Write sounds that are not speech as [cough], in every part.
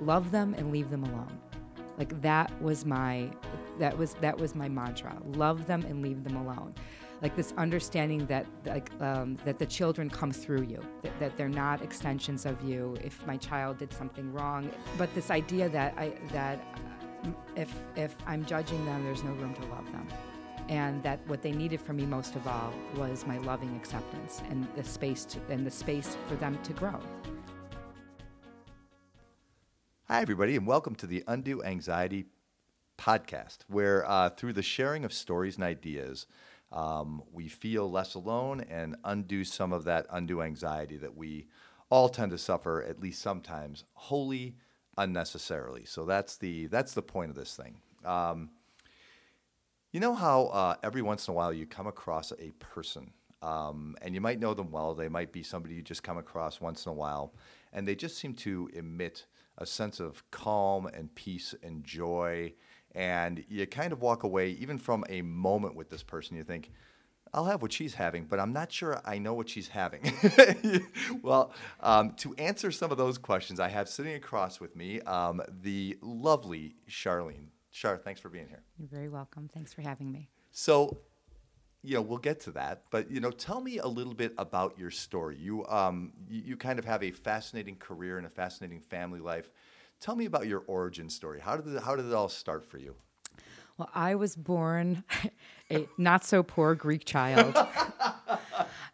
love them and leave them alone. Like that was my that was that was my mantra. Love them and leave them alone. Like this understanding that like um, that the children come through you, that, that they're not extensions of you. If my child did something wrong, but this idea that I that uh, if if I'm judging them, there's no room to love them and that what they needed from me most of all was my loving acceptance and the space to, and the space for them to grow. Hi, everybody, and welcome to the Undo Anxiety podcast, where uh, through the sharing of stories and ideas, um, we feel less alone and undo some of that undue anxiety that we all tend to suffer, at least sometimes, wholly unnecessarily. So that's the that's the point of this thing. Um, you know how uh, every once in a while you come across a person, um, and you might know them well. They might be somebody you just come across once in a while, and they just seem to emit a sense of calm and peace and joy. And you kind of walk away, even from a moment with this person, you think, I'll have what she's having, but I'm not sure I know what she's having. [laughs] well, um, to answer some of those questions, I have sitting across with me um, the lovely Charlene. Char, thanks for being here. You're very welcome. Thanks for having me. So, you know, we'll get to that, but you know, tell me a little bit about your story. You, um, you, you kind of have a fascinating career and a fascinating family life. Tell me about your origin story. How did it, how did it all start for you? Well, I was born [laughs] a not so poor Greek child. [laughs]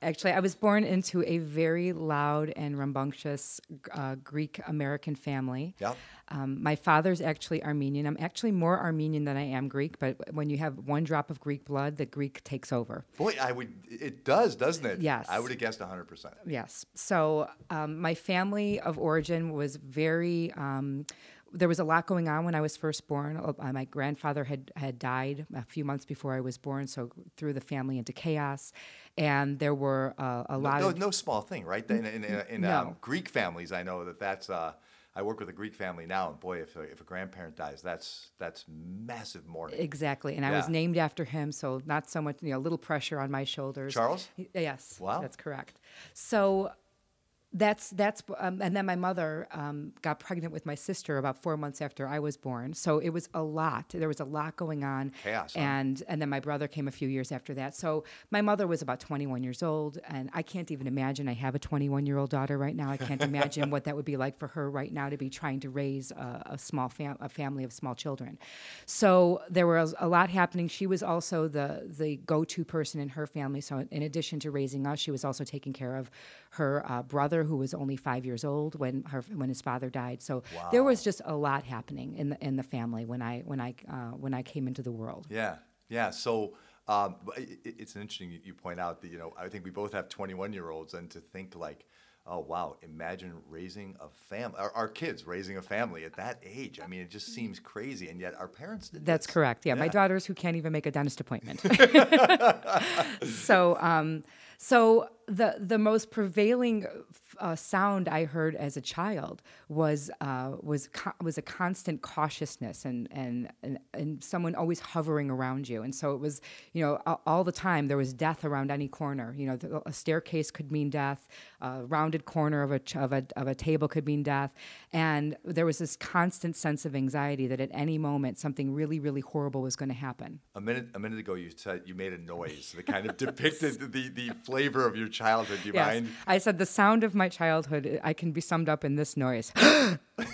Actually, I was born into a very loud and rambunctious uh, Greek American family. Yeah. Um, my father's actually Armenian. I'm actually more Armenian than I am Greek, but when you have one drop of Greek blood, the Greek takes over. Boy, I would. It does, doesn't it? Yes. I would have guessed 100. percent Yes. So um, my family of origin was very. Um, there was a lot going on when I was first born. Uh, my grandfather had had died a few months before I was born, so threw the family into chaos. And there were uh, a lot no, of no small thing, right? In, in, in, in No. um, Greek families, I know that that's. Uh, I work with a Greek family now, and boy, if a, if a grandparent dies, that's that's massive mourning. Exactly, and I was named after him, so not so much, you know, a little pressure on my shoulders. Charles? Yes. Wow. That's correct. So that's that's um, and then my mother um, got pregnant with my sister about four months after I was born. So it was a lot. There was a lot going on. Chaos? And and then my brother came a few years after that. So my mother was about 21 years old, and I can't even imagine. I have a 21 year old daughter right now. I can't [laughs] imagine what that would be like for her right now to be trying to raise a, a small fam- a family of small children. So there was a lot happening. She was also the the go to person in her family. So in addition to raising us, she was also taking care of her uh, brother, who was only five years old when her when his father died. So there was just a lot happening in the in the family when I when I uh, when I came into the world. Yeah, yeah. So um, it, it- it's interesting you- you point out that you know I think we both have 21 year olds, and to think like, oh wow, imagine raising a family, our, our kids raising a family at that age. I mean, it just seems crazy, and yet our parents did. That's this. correct. Yeah, my daughters who can't even make a dentist appointment. [laughs] [laughs] so, um, so the the most prevailing uh, sound I heard as a child was uh, was co- was a constant cautiousness and, and and and someone always hovering around you. And so it was, you know, all the time there was death around any corner. You know, the, a staircase could mean death, a rounded corner of a ch- of a of a table could mean death, and there was this constant sense of anxiety that at any moment something really really horrible was going to happen. A minute, a minute ago, you said you made a noise that kind of depicted the, the flavor of your childhood. Do you Yes. mind? I said the sound of my childhood I can be summed up in this noise. [gasps] [laughs]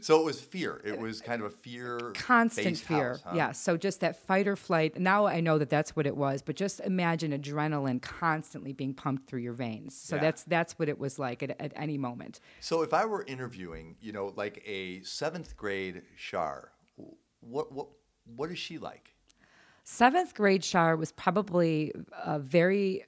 So it was fear. It was kind of a fear. Constant fear. house, huh? Yeah. So just that fight or flight. Now I know that that's what it was, but just imagine adrenaline constantly being pumped through your veins. So Yeah. that's that's what it was like at, at any moment. So if I were interviewing, you know, like a seventh grade Shar, what what what is she like? Seventh grade Shar was probably a very.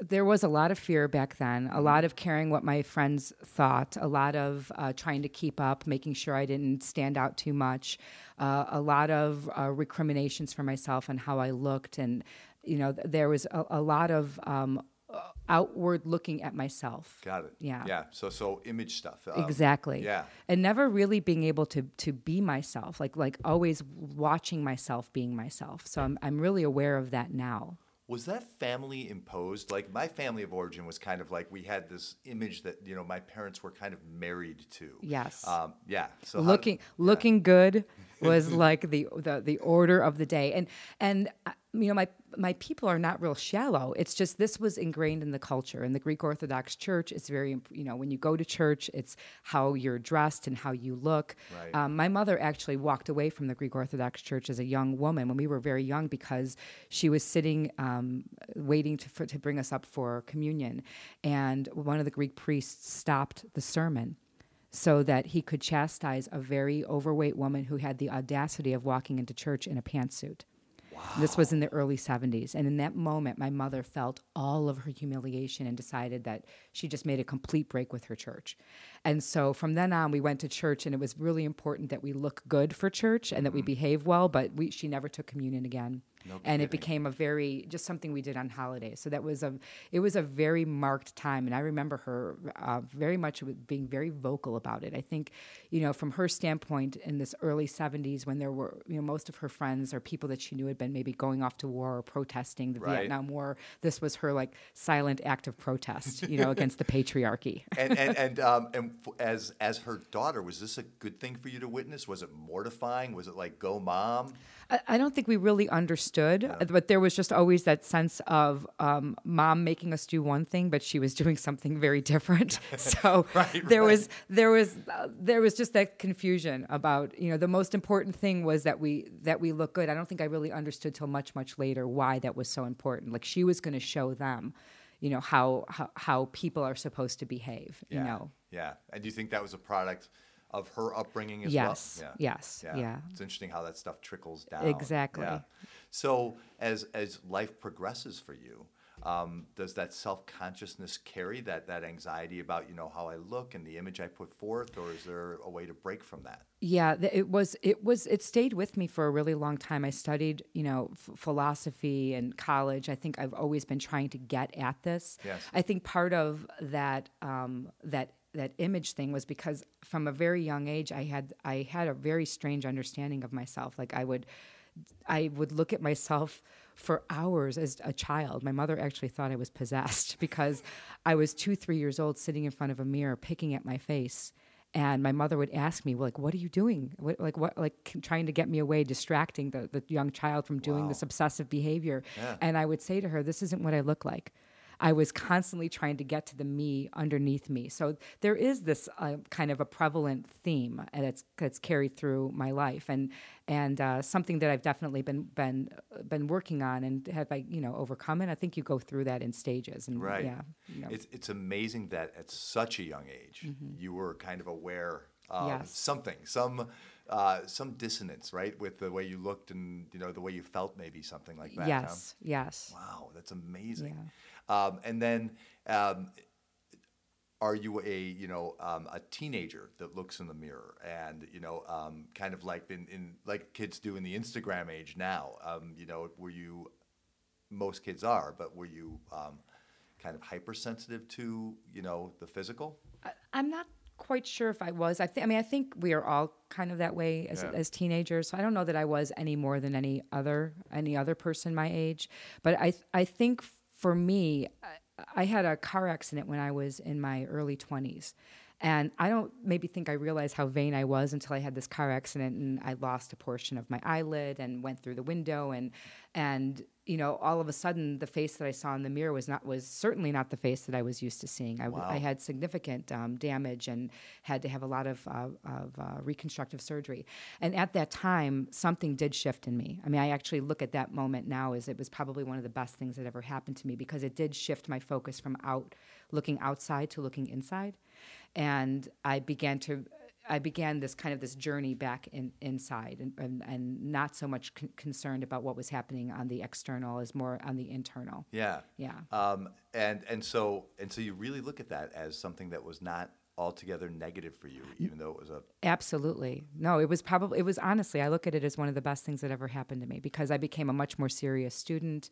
There was a lot of fear back then, a lot of caring what my friends thought, a lot of uh, trying to keep up, making sure I didn't stand out too much, uh, a lot of uh, recriminations for myself on how I looked. And, you know, th- there was a, a lot of um, uh, outward looking at myself. Got it. Yeah. Yeah. So so image stuff. Um, exactly. yeah. And never really being able to to be myself, like like always watching myself being myself. So I'm I'm really aware of that now. Was that family imposed? Like my family of origin was kind of like we had this image that you know my parents were kind of married to. Yes. Um, yeah. So looking looking good was like the, the the order of the day. And and uh, you know my my people are not real shallow. It's just this was ingrained in the culture. In the greek orthodox church it's very you know when you go to church it's how you're dressed and how you look. Right. um, my mother actually walked away from the greek orthodox church as a young woman when we were very young because she was sitting um, waiting to, for, to bring us up for communion. And one of the greek priests stopped the sermon so that he could chastise a very overweight woman who had the audacity of walking into church in a pantsuit. This was in the early 70s. And in that moment, my mother felt all of her humiliation and decided that she just made a complete break with her church. And so from then on, we went to church, and it was really important that we look good for church and that we mm. behave well, but we, she never took communion again. No and it became a very just something we did on holidays. So that was a it was a very marked time, and I remember her uh, very much being very vocal about it. I think, you know, from her standpoint in this early '70s, when there were you know most of her friends or people that she knew had been maybe going off to war or protesting the Right. Vietnam War, this was her like silent act of protest, you know, against the patriarchy. [laughs] and and and, um, and f- as as her daughter, was this a good thing for you to witness? Was it mortifying? Was it like go mom? I, I don't think we really understood, uh, but there was just always that sense of um, mom making us do one thing, but she was [laughs] doing something very different. [laughs] so Right, there was there was uh, there was just that confusion about you know the most important thing was that we that we look good. I don't think I really understood till much much later why that was so important. Like she was going to show them, you know how how how people are supposed to behave. You know. Yeah. And do you think that was a product of her upbringing as Yes, well? yes, yeah. It's interesting how that stuff trickles down. Exactly. Yeah. So as as life progresses for you, um, does that self consciousness carry that that anxiety about you know how I look and the image I put forth, or is there a way to break from that? Yeah, it was. It was. It stayed with me for a really long time. I studied, you know, f- philosophy in college. I think I've always been trying to get at this. Yes. I think part of that um, that that image thing was because from a very young age, I had I had a very strange understanding of myself. Like I would, I would look at myself for hours as a child. My mother actually thought I was possessed [laughs] because I was two, three years old, sitting in front of a mirror, picking at my face. And my mother would ask me, well, like, what are you doing? What, like, what, like, trying to get me away, distracting the, the young child from doing Wow. this obsessive behavior. Yeah. And I would say to her, this isn't what I look like. I was constantly trying to get to the me underneath me. So there is this uh, kind of a prevalent theme that's that's carried through my life, and and uh, something that I've definitely been been been working on and have I you know overcome it. I think you go through that in stages, and Right. yeah, you know. It's it's amazing that at such a young age you were kind of aware of Mm-hmm. Yes. something, some uh, some dissonance, right, with the way you looked and you know the way you felt, maybe something like that. huh? yes, yes. Wow, that's amazing. Um, and then, um, are you a you know um, a teenager that looks in the mirror and you know um, kind of like in, in like kids do in the Instagram age now? Um, you know, were you most kids are, but were you um, kind of hypersensitive to you know the physical? I, I'm not quite sure if I was. I think. I mean, I think we are all kind of that way as, Yeah. as teenagers. So I don't know that I was any more than any other any other person my age. But I I think for me, I, had a car accident when I was in my early twenties. And I don't maybe think I realized how vain I was until I had this car accident and I lost a portion of my eyelid and went through the window and and you know all of a sudden the face that I saw in the mirror was not was certainly not the face that I was used to seeing. I, Wow. had significant um, damage and had to have a lot of uh, of uh, reconstructive surgery. And at that time, something did shift in me. I mean, I actually look at that moment now as it was probably one of the best things that ever happened to me because it did shift my focus from out looking outside to looking inside, and I began to. I began this kind of this journey back in, inside and, and, and not so much con- concerned about what was happening on the external as more on the internal. Yeah. Yeah. Um, and and so and so you really look at that as something that was not altogether negative for you, even though it was a Absolutely. No, it was probably, it was honestly, I look at it as one of the best things that ever happened to me because I became a much more serious student.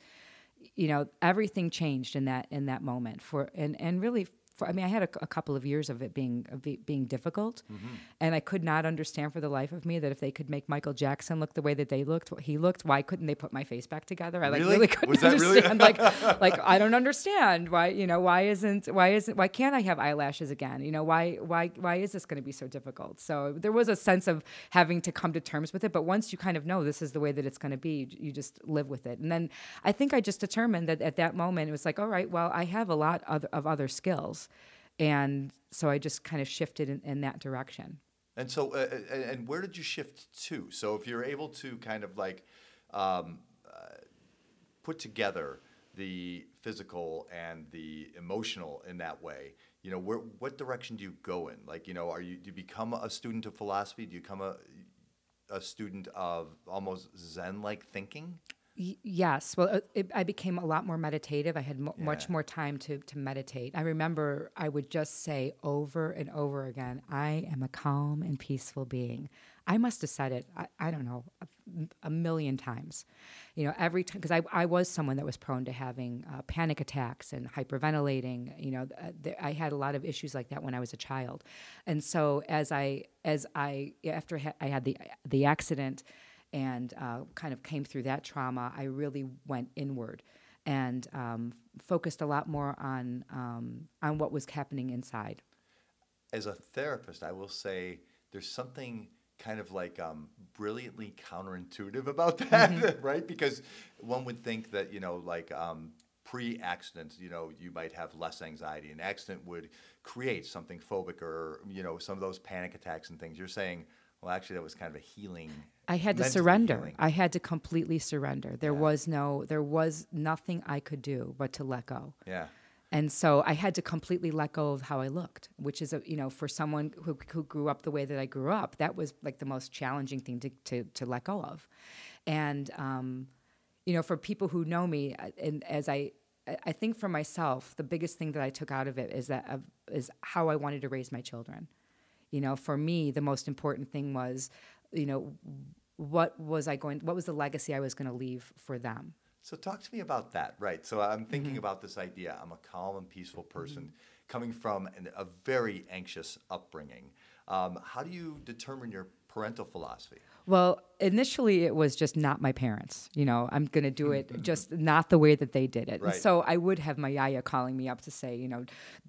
You know, everything changed in that, in that moment for, and, and really for, I mean, I had a, a couple of years of it being of it being difficult, mm-hmm. and I could not understand for the life of me that if they could make Michael Jackson look the way that they looked, he looked, why couldn't they put my face back together? I like Really? really couldn't Was that really- understand. like, [laughs] like I don't understand why you know why isn't why isn't why can't I have eyelashes again? You know why why why is this going to be so difficult? So there was a sense of having to come to terms with it, but once you kind of know this is the way that it's going to be, you just live with it. And then I think I just determined that at that moment it was like, all right, well I have a lot of, of other skills, and so I just kind of shifted in, in that direction. And so, uh, uh, and where did you shift to? So, if you're able to kind of like um, uh, put together the physical and the emotional in that way, you know, where, what direction do you go in? Like, you know, are you do you become a student of philosophy? Do you become a a student of almost Zen-like thinking? Y- Yes. Well, uh, it, I became a lot more meditative. I had mo- much more time to, to meditate. I remember I would just say over and over again, I am a calm and peaceful being. I must have said it, I, I don't know, a, a million times. You know, every time, because I, I was someone that was prone to having uh, panic attacks and hyperventilating. You know, uh, th- I had a lot of issues like that when I was a child. And so as I, as I, after ha- I had the, the accident, and uh, kind of came through that trauma, I really went inward and um, focused a lot more on um, on what was happening inside. as a therapist, I will say there's something kind of like um, brilliantly counterintuitive about that, [laughs] right? Because one would think that, you know, like um, pre accident, you know, you might have less anxiety. An accident would create something phobic or, you know, some of those panic attacks and things. You're saying, well, actually, that was kind of a healing. I had to surrender. healing. I had to completely surrender. There Yeah. was no, there was nothing I could do but to let go. Yeah. And so I had to completely let go of how I looked, which is, a, you know, for someone who, who grew up the way that I grew up, that was like the most challenging thing to, to, to let go of. And, um, you know, for people who know me, uh, and as I, I- I think for myself, the biggest thing that I took out of it is that of, is how I wanted to raise my children. You know, for me, the most important thing was, you know, what was I going, what was the legacy I was going to leave for them? So talk to me about that, right? So I'm thinking Mm-hmm. about this idea. I'm a calm and peaceful person coming from an, a very anxious upbringing. Um, how do you determine your parental philosophy? Well, initially it was just not my parents. You know, I'm going to do it [laughs] just not the way that they did it. Right. So I would have my yaya calling me up to say, you know,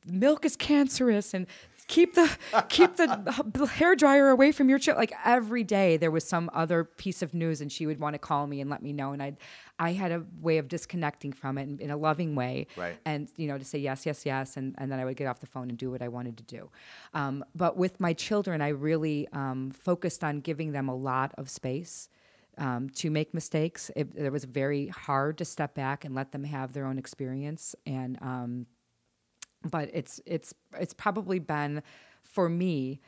milk is cancerous and keep the [laughs] keep the hair dryer away from your child. Like every day there was some other piece of news and she would want to call me and let me know and I I had a way of disconnecting from it in, in a loving way Right. and you know to say yes yes yes and, and then i would get off the phone and do what i wanted to do um, but with my children i really um, focused on giving them a lot of space um, to make mistakes it, it was very hard to step back and let them have their own experience and um, but it's it's it's probably been for me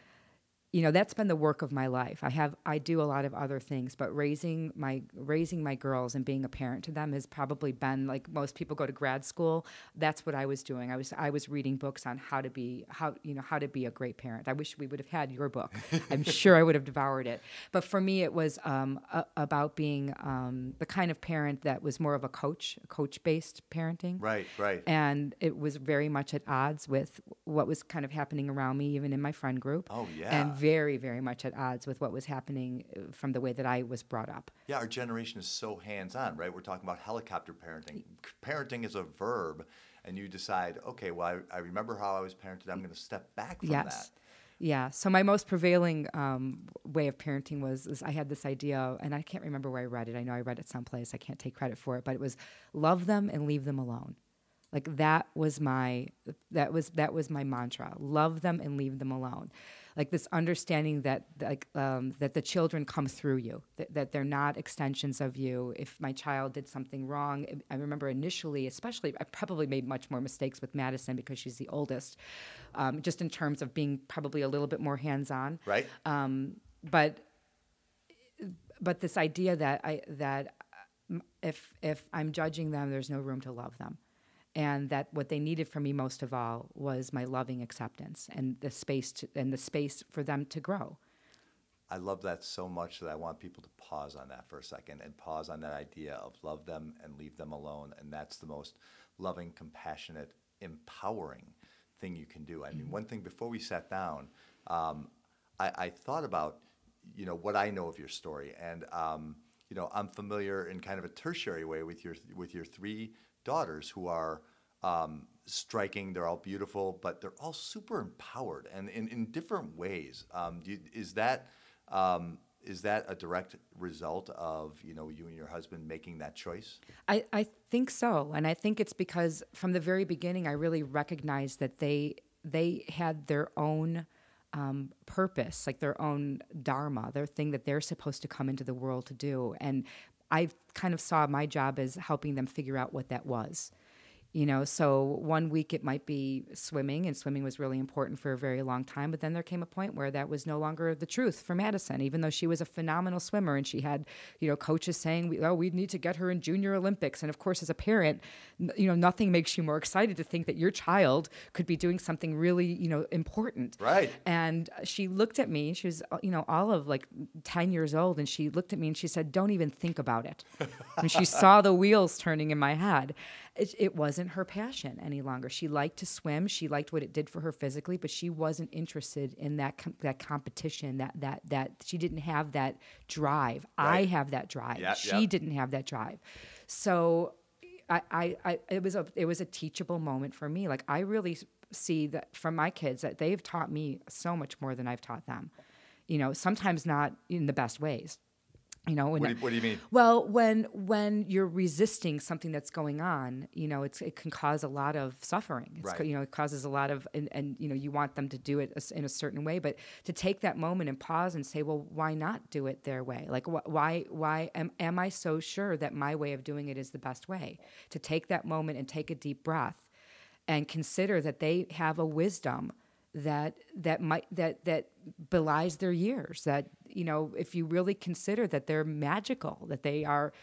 you know that's been the work of my life. I have i do a lot of other things but raising my raising my girls and being a parent to them has probably been like most people go to grad school that's what i was doing. I was i was reading books on how to be how you know how to be a great parent. I wish we would have had your book. I'm [laughs] sure i would have devoured it. But for me it was um, a, about being um, the kind of parent that was more of a coach coach based parenting. Right, right. and it was very much at odds with what was kind of happening around me even in my friend group. Oh, yeah. and very very much at odds with what was happening uh, from the way that i was brought up Yeah, our generation is so hands on, right? We're talking about helicopter parenting. Parenting is a verb, and you decide, okay, well, I, I remember how I was parented. I'm going to step back from yes that. yeah so my most prevailing um, way of parenting was is i had this idea and i can't remember where i read it i know i read it someplace i can't take credit for it but it was love them and leave them alone like that was my that was that was my mantra love them and leave them alone like this understanding that like um, that the children come through you that, that they're not extensions of you. If my child did something wrong i remember initially especially i probably made much more mistakes with madison because she's the oldest um, just in terms of being probably a little bit more hands-on. Right? um, but but this idea that I that uh, if if I'm judging them, there's no room to love them, and that what they needed from me most of all was my loving acceptance and the space to, and the space for them to grow. I love that so much that I want people to pause on that for a second and pause on that idea of love them and leave them alone. And that's the most loving, compassionate, empowering thing you can do. I mean, one thing before we sat down, um, I, I thought about, you know, what I know of your story, and um, you know, I'm familiar in kind of a tertiary way with your with your three daughters who are um, striking. They're all beautiful, but they're all super empowered and in, in different ways. Um, you, is that um, is that a direct result of you know you and your husband making that choice? I, I think so, and I think it's because from the very beginning, I really recognized that they they had their own um, purpose, like their own dharma, their thing that they're supposed to come into the world to do, and I kind of saw my job as helping them figure out what that was you know so one week it might be swimming and swimming was really important for a very long time but then there came a point where that was no longer the truth for madison even though she was a phenomenal swimmer and she had you know coaches saying oh we need to get her in junior olympics. And of course as a parent you know nothing makes you more excited to think that your child could be doing something really you know important. Right. And she looked at me she was uh, you know all of like 10 years old and she looked at me and she said don't even think about it. [laughs] And she saw the wheels turning in my head it, it wasn't her passion any longer. She liked to swim. She liked what it did for her physically, but she wasn't interested in that com- that competition. That that that she didn't have that drive. Right. I have that drive. Yep, she yep. didn't have that drive. So I, I, I, it was a it was a teachable moment for me. Like I really see that from my kids that they've taught me so much more than I've taught them. You know, sometimes not in the best ways you know what do you, what do you, mean? Well when when you're resisting something that's going on you know it's it can cause a lot of suffering. It's, right. you know it causes a lot of and, and you know you want them to do it in a certain way but to take that moment and pause and say well why not do it their way? Like wh- why why am, am i so sure that my way of doing it is the best way? To take that moment and take a deep breath and consider that they have a wisdom that that might that that belies their years that you know if you really consider that they're magical that they are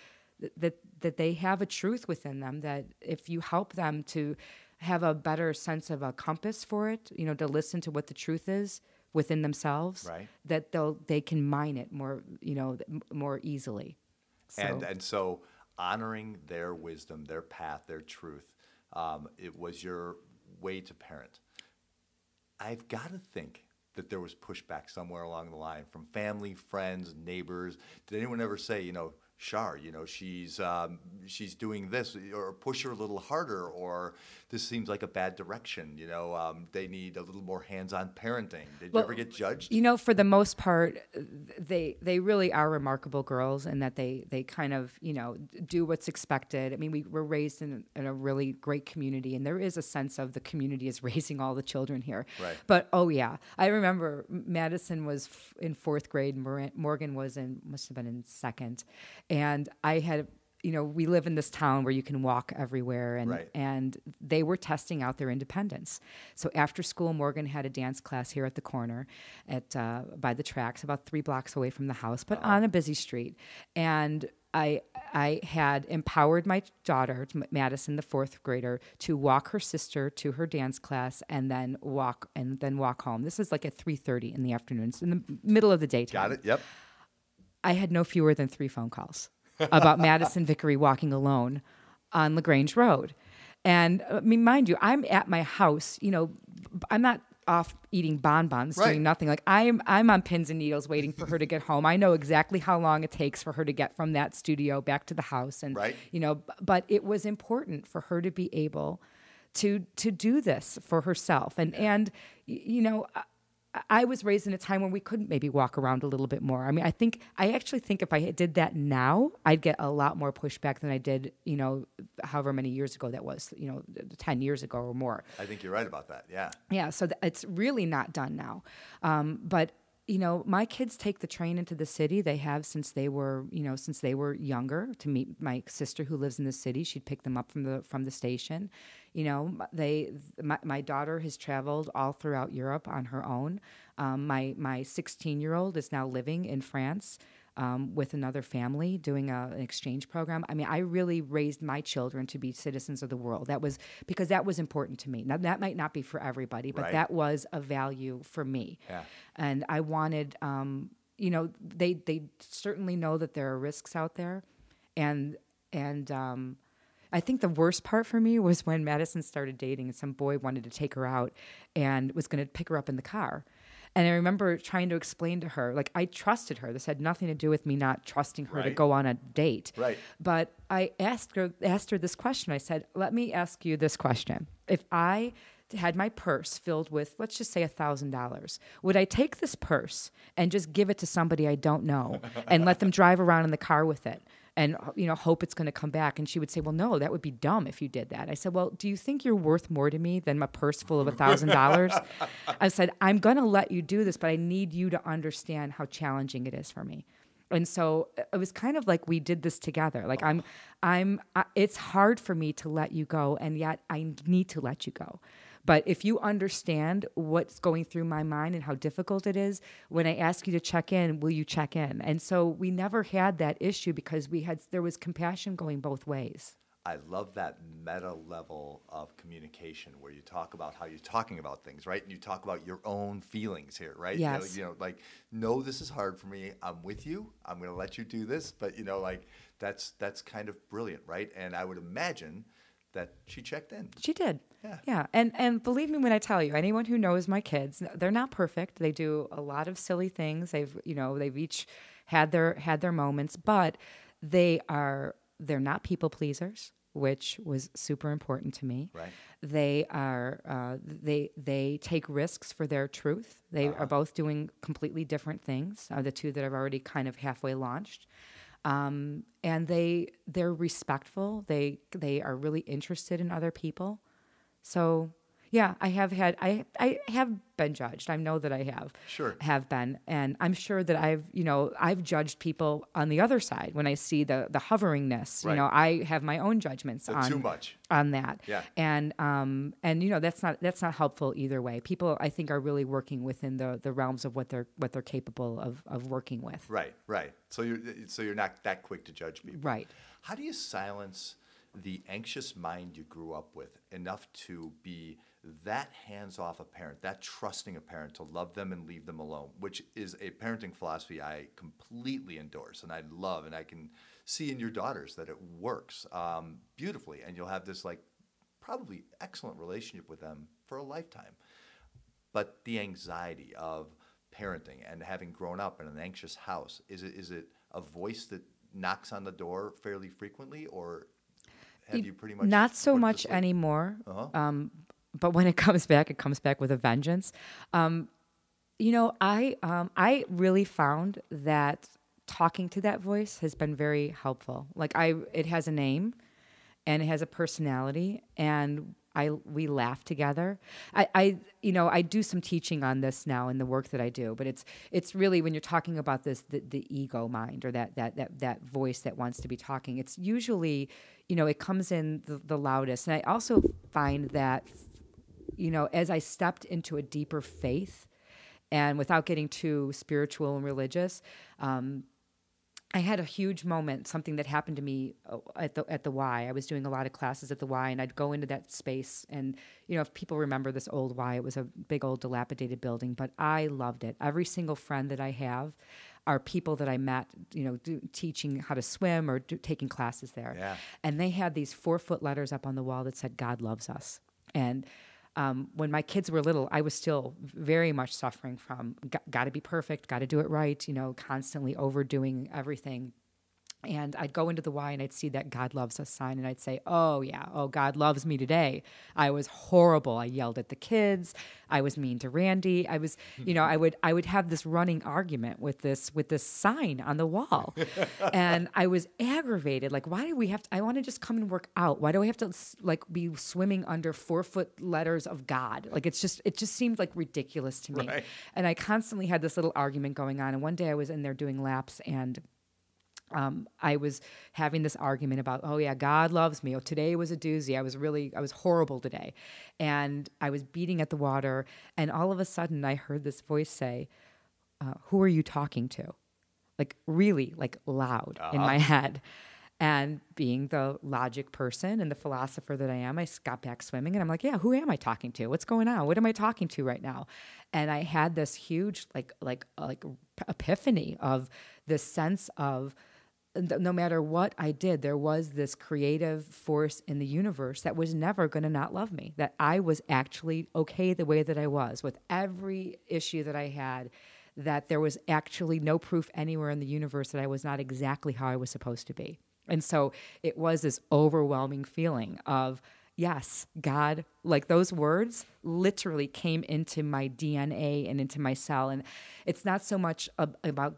that that they have a truth within them that if you help them to have a better sense of a compass for it you know to listen to what the truth is within themselves right. that they'll they can mine it more you know more easily so. and and so honoring their wisdom their path their truth um, it was your way to parent I've got to think that there was pushback somewhere along the line from family, friends, neighbors. Did anyone ever say, you know, Shar, you know, she's um, she's doing this, or push her a little harder, or this seems like a bad direction. You know, um, they need a little more hands-on parenting. Did well, you ever get judged? You know, for the most part, they they really are remarkable girls, and that they they kind of you know do what's expected. I mean, we were raised in, in a really great community, and there is a sense of the community is [laughs] raising all the children here. Right. But oh yeah, I remember Madison was f- in fourth grade, Morgan was in must have been in second and I had you know we live in this town where you can walk everywhere and right. and they were testing out their independence so after school morgan had a dance class here at the corner at uh, by the tracks about three blocks away from the house but on a busy street and I I had empowered my daughter, Madison, the fourth grader, to walk her sister to her dance class and then walk and then walk home. This is like at three thirty in the afternoon, it's in the middle of the daytime. Got it. Yep. I had no fewer than three phone calls about Madison Vickery walking alone on LaGrange Road. And uh, I mean, mind you, I'm at my house, you know, I'm not off eating bonbons, right. doing nothing. Like I'm I'm on pins and needles waiting for her to get home. I know exactly how long it takes for her to get from that studio back to the house. And right. you know, but it was important for her to be able to to do this for herself. And yeah. and you know, I was raised in a time when we couldn't maybe walk around a little bit more. I mean, I think I actually think if I did that now, I'd get a lot more pushback than I did, you know, however many years ago that was, you know, 10 years ago or more. I think you're right about that. Yeah. Yeah. So th- it's really not done now. Um, but you know, my kids take the train into the city. They have since they were, you know, since they were younger to meet my sister who lives in the city. She'd pick them up from the from the station. You know, they my, my daughter has traveled all throughout Europe on her own. Um, my my 16 year old is now living in France um, with another family doing a, an exchange program. I mean, I really raised my children to be citizens of the world. That was because that was important to me. Now, that might not be for everybody, but right. that was a value for me. Yeah. And I wanted, um, you know, they they certainly know that there are risks out there, and and um, I think the worst part for me was when Madison started dating and some boy wanted to take her out and was going to pick her up in the car. And I remember trying to explain to her, like I trusted her. This had nothing to do with me not trusting her to go on a date. Right. But I asked her asked her this question. I said, "Let me ask you this question. If I had my purse filled with, let's just say $1,000, would I take this purse and just give it to somebody I don't know and let them [laughs] drive around in the car with it? And you know, hope it's going to come back. And she would say, "Well, no, that would be dumb if you did that." I said, "Well, do you think you're worth more to me than my purse full of a thousand dollars?" I said, "I'm going to let you do this, but I need you to understand how challenging it is for me." and so uh, it was kind of like we did this together like i'm i'm I, it's hard for me to let you go and yet i need to let you go but if you understand what's going through my mind and how difficult it is when i ask you to check in will you check in and so we never had that issue because we had there was compassion going both ways I love that meta level of communication where you talk about how you're talking about things, right? And you talk about your own feelings here, right? You know- Yes. You know, like, no, this is hard for me. I'm with you. I'm going to let you do this, but you know, like that's that's kind of brilliant, right? And I would imagine that she checked in. She did. Yeah. Yeah. And and believe me when I tell you, anyone who knows my kids, they're not perfect. They do a lot of silly things. They've, you know, they've each had their had their moments, but they are they're not people pleasers, which was super important to me. Right. They are uh, they they take risks for their truth. They are both doing completely different things. Uh, the two that I've already kind of halfway launched um, and they they're respectful. They they are really interested in other people. So yeah, I have had I I have been judged. I know that I have Sure. have been, and I'm sure that I've you know I've judged people on the other side when I see the the hoveringness. Right. You know, I have my own judgments The on too much. on that. Yeah. And um and you know that's not that's not helpful either way. People I think are really working within the the realms of what they're what they're capable of of working with. Right, right. So you're so you're not that quick to judge people. Right. How do you silence the anxious mind you grew up with enough to be that hands-off a parent, that trusting a parent to love them and leave them alone, which is a parenting philosophy I completely endorse and I love, and I can see in your daughters that it works um, beautifully, and you'll have this like probably excellent relationship with them for a lifetime. But the anxiety of parenting and having grown up in an anxious house is it is it a voice that knocks on the door fairly frequently or have you pretty much not so put it to much anymore Uh-huh. um, but when it [laughs] comes back it comes back with a vengeance um, you know i um, i really found that talking to that voice has been very helpful like i it has a name and it has a personality and I we laugh together. I, I you know I do some teaching on this now in the work that I do, but it's it's really when you're talking about this the, the ego mind or that that that that voice that wants to be talking. It's usually you know it comes in the, the loudest, and I also find that you know as I stepped into a deeper faith, and without getting too spiritual and religious. Um, I had a huge moment, something that happened to me uh, at the at the Y. I was doing a lot of classes at the Y, and I'd go into that space. And you know, if people remember this old Y, it was a big old dilapidated building, but I loved it. Every single friend that I have are people that I met, you know, do, teaching how to swim or do, taking classes there. Yeah. And they had these four foot letters up on the wall that said "God loves us." And um, when my kids were little, I was still very much suffering from got to be perfect, got to do it right, you know, constantly overdoing everything. And I'd go into the Y and I'd see that God loves us sign, and I'd say, "Oh yeah, oh God loves me today." I was horrible. I yelled at the kids. I was mean to Randy. I was, [laughs] you know, I would I would have this running argument with this with this sign on the wall, [laughs] and I was aggravated. Like, why do we have to? I want to just come and work out. Why do we have to like be swimming under four foot letters of God? Like, it's just it just seemed like ridiculous to me. Right. And I constantly had this little argument going on. And one day I was in there doing laps and um, I was having this argument about, oh yeah, God loves me. Oh, today was a doozy. I was really, I was horrible today, and I was beating at the water, and all of a sudden I heard this voice say, uh, "Who are you talking to?" Like really, like loud in my head. And being the logic person and the philosopher that I am, I got back swimming and I'm like, yeah, who am I talking to? What's going on? What am I talking to right now? And I had this huge like like like epiphany of this sense of no matter what I did, there was this creative force in the universe that was never going to not love me. That I was actually okay the way that I was with every issue that I had. That there was actually no proof anywhere in the universe that I was not exactly how I was supposed to be. And so it was this overwhelming feeling of, yes, God, like those words literally came into my DNA and into my cell. And it's not so much ab- about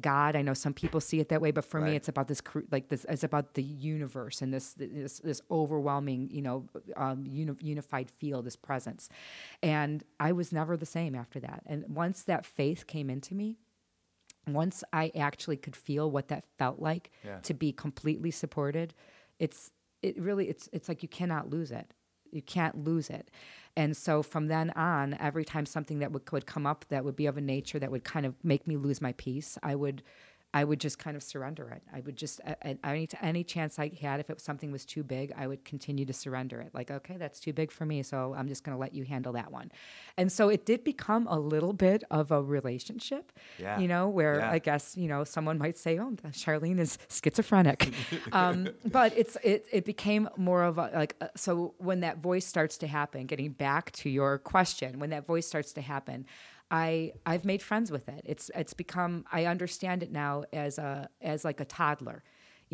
God. I know some people see it that way, but for Right. me, it's about this, cr- like this, it's about the universe and this, this, this overwhelming, you know, um, uni- unified field, this presence. And I was never the same after that. And once that faith came into me, once I actually could feel what that felt like Yeah. to be completely supported, it's it really it's it's like you cannot lose it. You can't lose it. And so from then on, every time something that would, would come up that would be of a nature that would kind of make me lose my peace, I would I would just kind of surrender it. I would just any any chance I had, if it was, something was too big, I would continue to surrender it. Like, okay, that's too big for me, so I'm just going to let you handle that one. And so it did become a little bit of a relationship, Yeah. you know, where Yeah. I guess you know someone might say, "Oh, Charlene is schizophrenic," [laughs] um, but it's it it became more of a like uh, so when that voice starts to happen. Getting back to your question, when that voice starts to happen. I I've made friends with it. It's it's become I understand it now as a as like a toddler.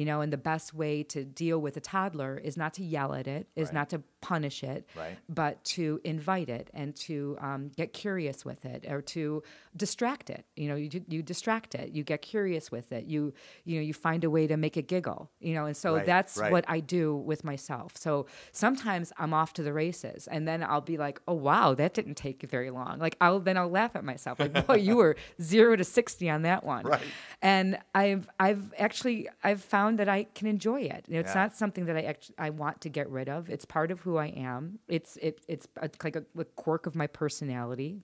You know, and the best way to deal with a toddler is not to yell at it, is Right. not to punish it, Right. but to invite it and to um, get curious with it or to distract it. You know, you, you distract it, you get curious with it, you you know, you find a way to make it giggle. You know, and so Right, that's what I do with myself. So sometimes I'm off to the races, and then I'll be like, "Oh wow, that didn't take very long." Like I'll then I'll laugh at myself, like, "Boy, you were [laughs] zero to sixty on that one." Right. And I've I've actually I've found that I can enjoy it. You know, It's Yeah. not something that I actually I want to get rid of. It's part of who I am. It's it it's a, like a, a quirk of my personality.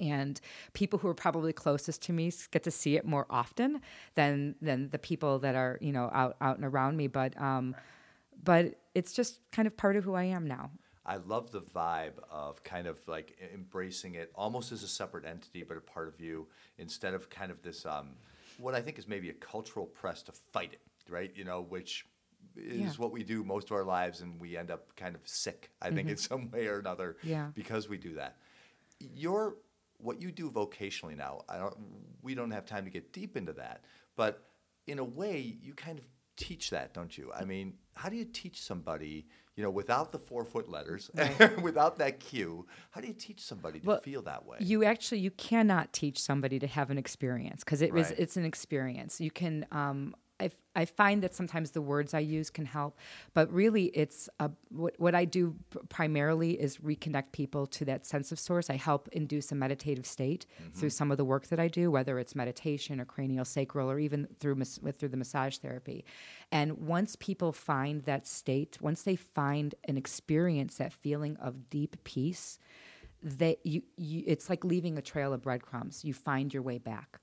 And people who are probably closest to me get to see it more often than than the people that are you know out out and around me. But um, but it's just kind of part of who I am now. I love the vibe of kind of like embracing it almost as a separate entity, but a part of you instead of kind of this, um, what I think is maybe a cultural press to fight it, right? You know, which is Yeah. what we do most of our lives, and we end up kind of sick, I think, in some way or another Mm-hmm. Yeah. because we do that. Your what you do vocationally now, I don't, we don't have time to get deep into that, but in a way, you kind of teach that, don't you? I mean, how do you teach somebody, you know, without the four foot letters, [laughs] without that cue, how do you teach somebody to Well, feel that way? You actually you cannot teach somebody to have an experience because it Right. it's an experience. You can um, I, I find that sometimes the words I use can help, but really it's a, what what I do primarily is reconnect people to that sense of source. I help induce a meditative state through mm-hmm. some of the work that I do, whether it's meditation or cranial sacral or even through mas- through the massage therapy. And once people find that state, once they find and experience that feeling of deep peace, that you, you it's like leaving a trail of breadcrumbs you find your way back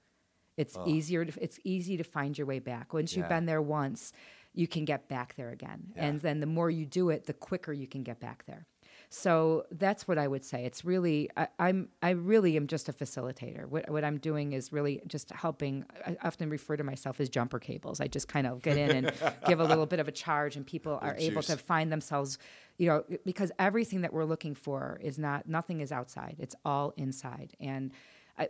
it's easier to it's easy to find your way back. Once you've been there once you can get back there again. And then the more you do it the quicker you can get back there. So that's what i would say. It's really I, i'm i really am just a facilitator. What, what i'm doing is really just helping i often refer to myself as jumper cables. I just kind of get in and [laughs] give a little bit of a charge and people are able to find themselves you know because everything that we're looking for is not nothing is outside. It's all inside. And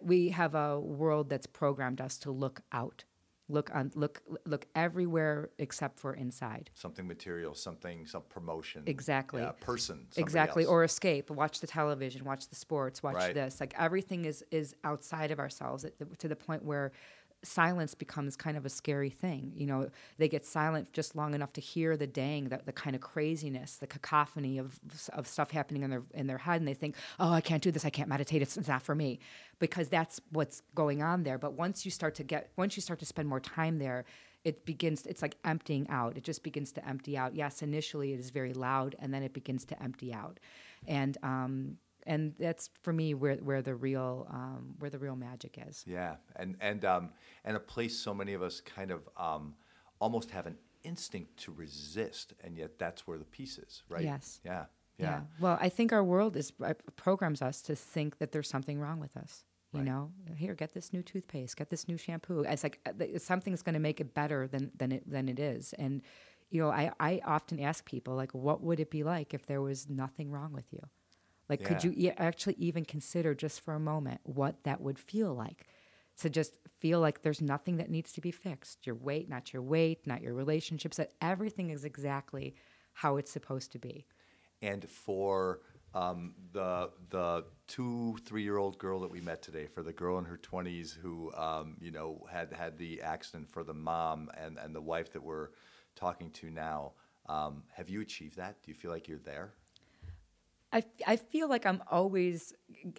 we have a world that's programmed us to look out look on look look everywhere except for inside something material, something, some promotion. Exactly. Yeah, person. exactly else. or escape watch the television watch the sports watch Right. this like everything is is outside of ourselves at the, to the point where silence becomes kind of a scary thing you know? They get silent just long enough to hear the dang the, the kind of craziness the cacophony of of stuff happening in their in their head and they think oh i can't do this i can't meditate it's, it's not for me because that's what's going on there. But once you start to get once you start to spend more time there it begins it's like emptying out. It just begins to empty out. Yes initially it is very loud and then it begins to empty out. And um and that's for me where where the real um where the real magic is Yeah, and and um, and a place so many of us kind of um, almost have an instinct to resist, and yet that's where the peace is, right? Yes. Yeah. Yeah. well i think our world is uh, programs us to think that there's something wrong with us You Right. know, here, get this new toothpaste, get this new shampoo. It's like uh, th- something's going to make it better than than it than it is. And you know, I I often ask people like, what would it be like if there was nothing wrong with you? Like, could you e- actually even consider just for a moment what that would feel like? To just feel like there's nothing that needs to be fixed. Your weight, not your weight, not your relationships. That everything is exactly how it's supposed to be. And for um, the the two three year old girl that we met today, for the girl in her twenties who um, you know had had the accident, for the mom and and the wife that we're talking to now, um, have you achieved that? Do you feel like you're there? I, I feel like I'm always,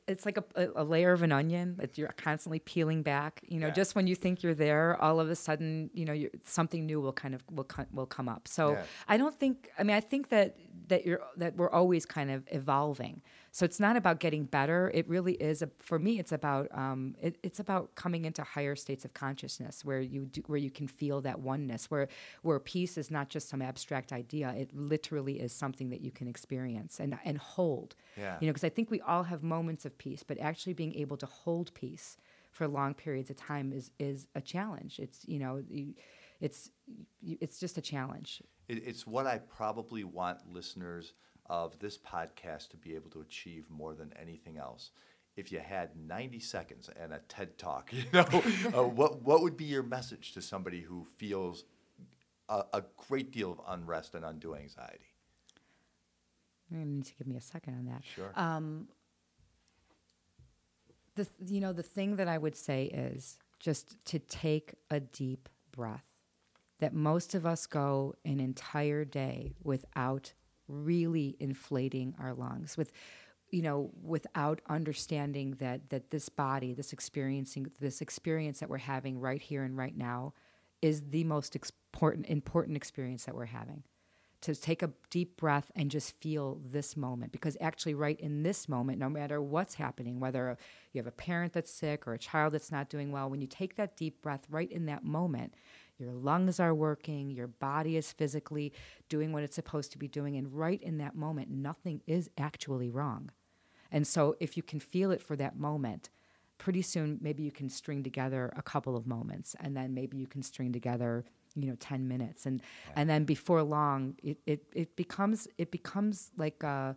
it's like a, a, a layer of an onion that you're constantly peeling back. You know, Yeah. just when you think you're there, all of a sudden, you know, you're, something new will kind of will will come up. So Yeah. I don't think. I mean, I think that that you're that we're always kind of evolving. So it's not about getting better. It really is. A, for me, it's about um, it, it's about coming into higher states of consciousness where you do, where you can feel that oneness, where where peace is not just some abstract idea. It literally is something that you can experience and and hold. Yeah. You know, because I think we all have moments of peace, but actually being able to hold peace for long periods of time is is a challenge. It's you know, you, it's it's just a challenge. It, it's what I probably want listeners of this podcast to be able to achieve more than anything else. If you had 90 seconds and a TED talk, [laughs] you know, uh, [laughs] what what would be your message to somebody who feels a, a great deal of unrest and undue anxiety? You're need to give me a second on that. Sure. Um, the you know the thing that I would say is just to take a deep breath. That most of us go an entire day without really inflating our lungs with you know without understanding that that this body this experiencing this experience that we're having right here and right now is the most important important experience that we're having. To take a deep breath and just feel this moment because actually right in this moment no matter what's happening whether you have a parent that's sick or a child that's not doing well when you take that deep breath right in that moment your lungs are working your body is physically doing what it's supposed to be doing and right in that moment nothing is actually wrong. And so if you can feel it for that moment pretty soon maybe you can string together a couple of moments and then maybe you can string together you know 10 minutes. And and then before long it, it, it becomes it becomes like uh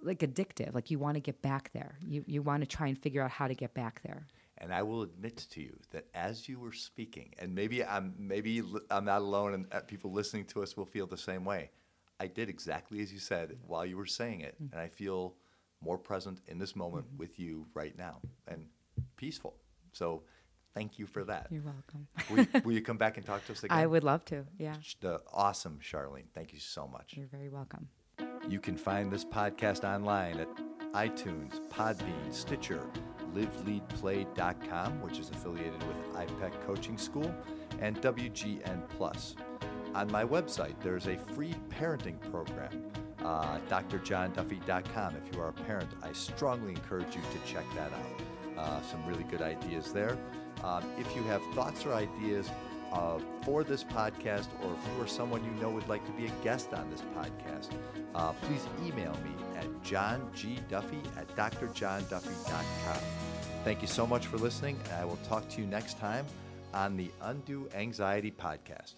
like addictive like you want to get back there. You you want to try and figure out how to get back there And I will admit to you that as you were speaking, and maybe I'm maybe I'm not alone, and uh, people listening to us will feel the same way. I did exactly as you said while you were saying it, Mm-hmm. and I feel more present in this moment with you right now and peaceful. So, thank you for that. you're welcome will, you, will you come back and talk to us [laughs] again? i would love to yeah The awesome Charlene. Thank you so much. you're very welcome You can find this podcast online at iTunes, Podbean, Stitcher, liveleadplay.com, which is affiliated with IPEC Coaching School, and WGN Plus. On my website, there's a free parenting program, uh, drjohnduffy.com. If you are a parent, I strongly encourage you to check that out. Uh, some really good ideas there. Um, if you have thoughts or ideas uh, for this podcast, or if you or someone you know would like to be a guest on this podcast, uh, please email me at johngduffy at drjohnduffy.com. Thank you so much for listening, and I will talk to you next time on the Undo Anxiety Podcast.